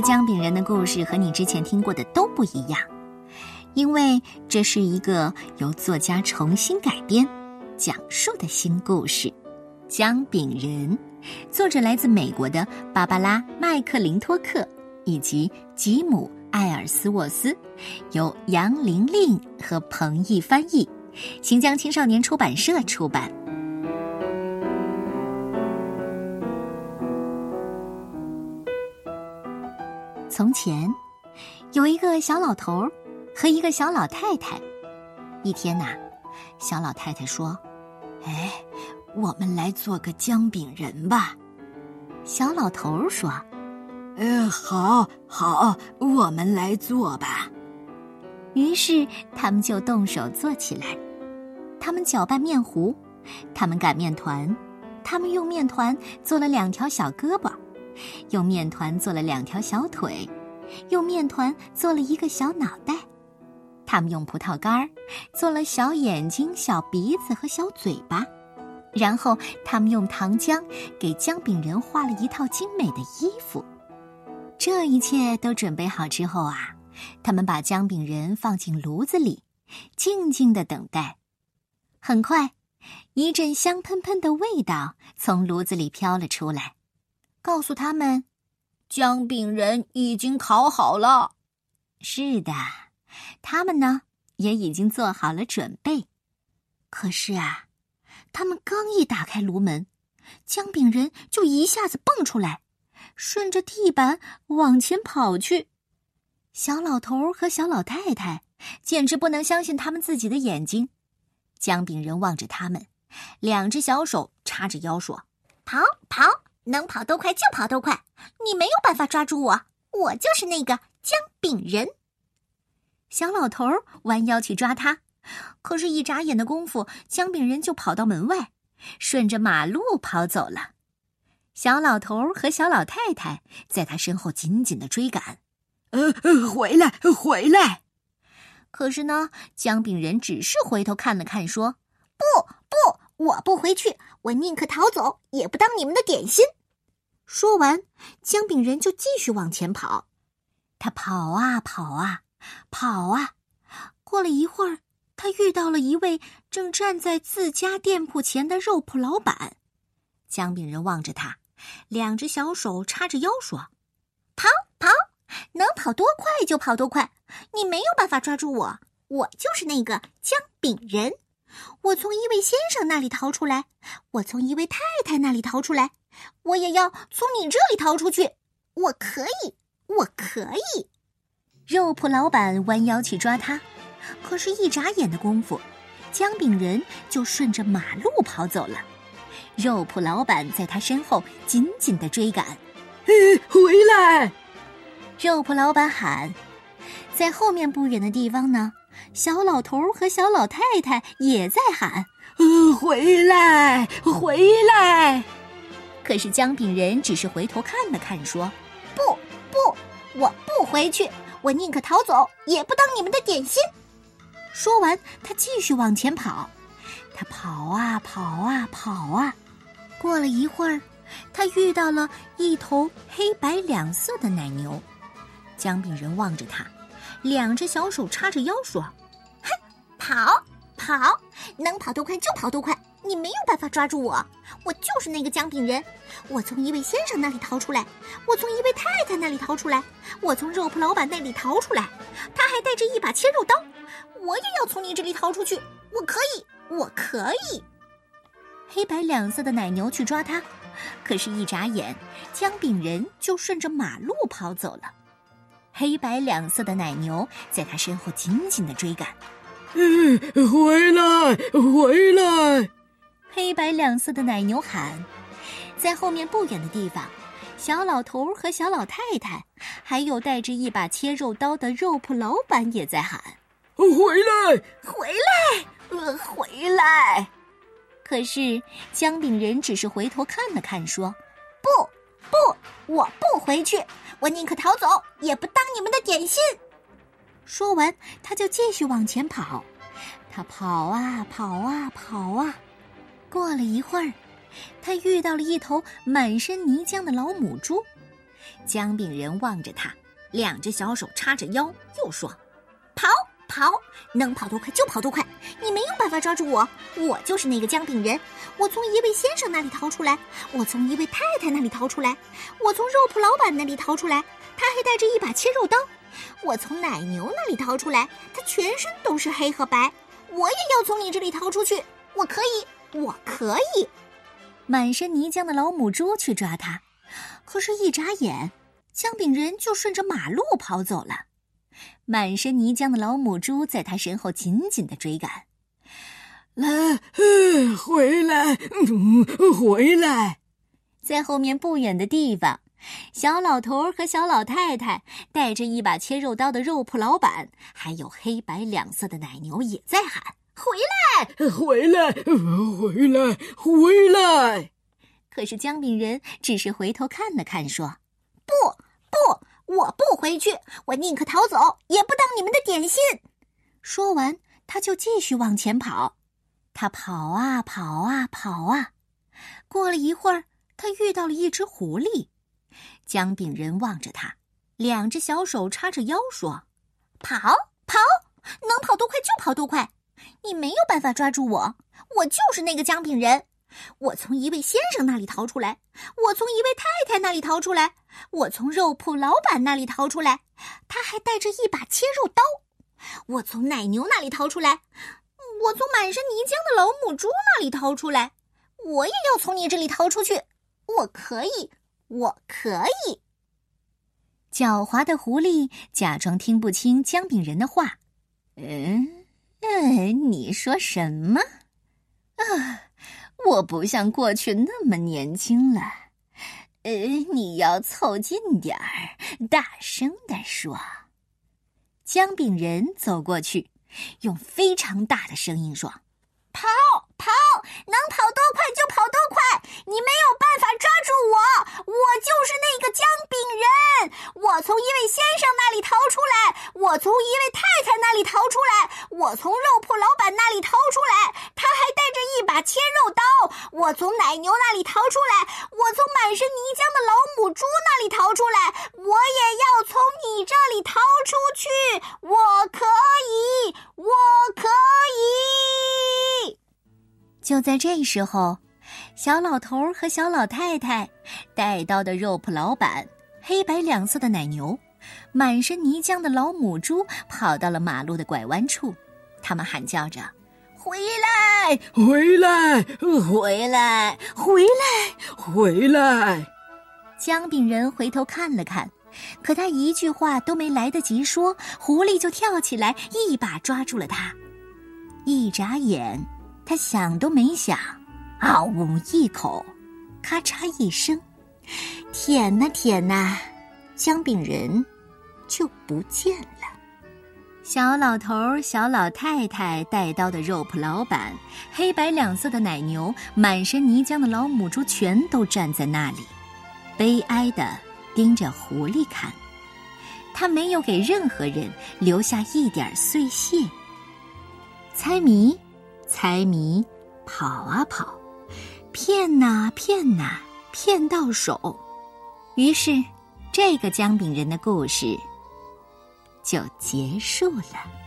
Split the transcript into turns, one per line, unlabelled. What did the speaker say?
姜饼人的故事和你之前听过的都不一样，因为这是一个由作家重新改编、讲述的新故事《姜饼人》。作者来自美国的芭芭拉·麦克林托克以及吉姆·艾尔斯沃斯，由杨玲玲和彭毅翻译，新疆青少年出版社出版。从前，有一个小老头和一个小老太太。一天呐，小老太太说：“
哎，我们来做个姜饼人吧。”
小老头儿说：“
呃，好，好，我们来做吧。”
于是他们就动手做起来。他们搅拌面糊，他们擀面团，他们用面团做了两条小胳膊。用面团做了两条小腿，用面团做了一个小脑袋。他们用葡萄干做了小眼睛、小鼻子和小嘴巴。然后他们用糖浆给姜饼人画了一套精美的衣服。这一切都准备好之后啊，他们把姜饼人放进炉子里，静静的等待。很快，一阵香喷喷的味道从炉子里飘了出来。告诉他们，
姜饼人已经烤好了。
是的，他们呢也已经做好了准备。可是啊，他们刚一打开炉门，姜饼人就一下子蹦出来，顺着地板往前跑去。小老头和小老太太简直不能相信他们自己的眼睛。姜饼人望着他们，两只小手叉着腰说：“
跑跑！”能跑多快就跑多快，你没有办法抓住我，我就是那个姜饼人。
小老头儿弯腰去抓他，可是，一眨眼的功夫，姜饼人就跑到门外，顺着马路跑走了。小老头儿和小老太太在他身后紧紧的追赶，
呃，回来，回来！
可是呢，姜饼人只是回头看了看，说：“
不，不，我不回去，我宁可逃走，也不当你们的点心。”
说完，姜饼人就继续往前跑。他跑啊跑啊跑啊，过了一会儿，他遇到了一位正站在自家店铺前的肉铺老板。姜饼人望着他，两只小手叉着腰说：“
跑跑，能跑多快就跑多快，你没有办法抓住我，我就是那个姜饼人。我从一位先生那里逃出来，我从一位太太那里逃出来。”我也要从你这里逃出去，我可以，我可以。
肉铺老板弯腰去抓他，可是，一眨眼的功夫，姜饼人就顺着马路跑走了。肉铺老板在他身后紧紧的追赶。
回来！
肉铺老板喊。在后面不远的地方呢，小老头和小老太太也在喊：“
回来，回来！”
可是姜饼人只是回头看了看，说：“
不不，我不回去，我宁可逃走，也不当你们的点心。”
说完，他继续往前跑。他跑啊跑啊跑啊，过了一会儿，他遇到了一头黑白两色的奶牛。姜饼人望着他，两只小手叉着腰说：“
哼，跑跑，能跑多快就跑多快。”你没有办法抓住我，我就是那个姜饼人。我从一位先生那里逃出来，我从一位太太那里逃出来，我从肉铺老板那里逃出来，他还带着一把切肉刀。我也要从你这里逃出去，我可以，我可以。
黑白两色的奶牛去抓他，可是，一眨眼，姜饼人就顺着马路跑走了。黑白两色的奶牛在他身后紧紧的追赶。
嗯，回来，回来。
黑白两色的奶牛喊，在后面不远的地方，小老头和小老太太，还有带着一把切肉刀的肉铺老板也在喊：“
回来，
回来，呃，回来！”
可是姜饼人只是回头看了看，说：“
不，不，我不回去，我宁可逃走，也不当你们的点心。”
说完，他就继续往前跑。他跑啊跑啊跑啊。过了一会儿，他遇到了一头满身泥浆的老母猪。
姜饼人望着他，两只小手叉着腰，又说：“
跑跑，能跑多快就跑多快！你没有办法抓住我，我就是那个姜饼人。我从一位先生那里逃出来，我从一位太太那里逃出来，我从肉铺老板那里逃出来，他还带着一把切肉刀。我从奶牛那里逃出来，他全身都是黑和白。我也要从你这里逃出去，我可以，我可以。”
满身泥浆的老母猪去抓他，可是，一眨眼，姜饼人就顺着马路跑走了。满身泥浆的老母猪在他身后紧紧的追赶。
来，回来，回来！
在后面不远的地方，小老头和小老太太带着一把切肉刀的肉铺老板，还有黑白两色的奶牛也在喊：“
回来，
回来，回来，回来！”
可是姜饼人只是回头看了看，说：“
不，不。”我不回去，我宁可逃走，也不当你们的点心。
说完，他就继续往前跑。他跑啊跑啊跑啊，过了一会儿，他遇到了一只狐狸。姜饼人望着他，两只小手叉着腰，说：“
跑跑，能跑多快就跑多快。你没有办法抓住我，我就是那个姜饼人。”我从一位先生那里逃出来，我从一位太太那里逃出来，我从肉铺老板那里逃出来，他还带着一把切肉刀。我从奶牛那里逃出来，我从满身泥浆的老母猪那里逃出来，我也要从你这里逃出去。我可以，我可以。
狡猾的狐狸假装听不清姜饼人的话。嗯嗯，你说什么？啊？我不像过去那么年轻了，呃，你要凑近点儿，大声的说。姜饼人走过去，用非常大的声音说：“
跑跑，能跑多快就跑多快，你没有办法抓住我，我就是那个姜饼人。我从一位先生那里逃出来，我从一位，我从肉铺老板那里逃出来，他还带着一把切肉刀。我从奶牛那里逃出来，我从满身泥浆的老母猪那里逃出来，我也要从你这里逃出去。我可以，我可以。
就在这时候，小老头和小老太太、带刀的肉铺老板、黑白两色的奶牛、满身泥浆的老母猪跑到了马路的拐弯处，他们喊叫着。
回来，
回来，
回来，回来，
回来！
姜饼人回头看了看，可他一句话都没来！得及说，狐狸就跳起来，一把抓住了他。一眨眼，他想都没想，嗷呜一口，咔嚓一声，舔呐舔呐，姜饼人就不见了。小老头、小老太太、带刀的肉铺老板、黑白两色的奶牛、满身泥浆的老母猪，全都站在那里，悲哀的盯着狐狸看。他没有给任何人留下一点碎屑。猜谜，猜谜，跑啊跑，骗呐骗呐，骗到手。于是，这个姜饼人的故事。就结束了。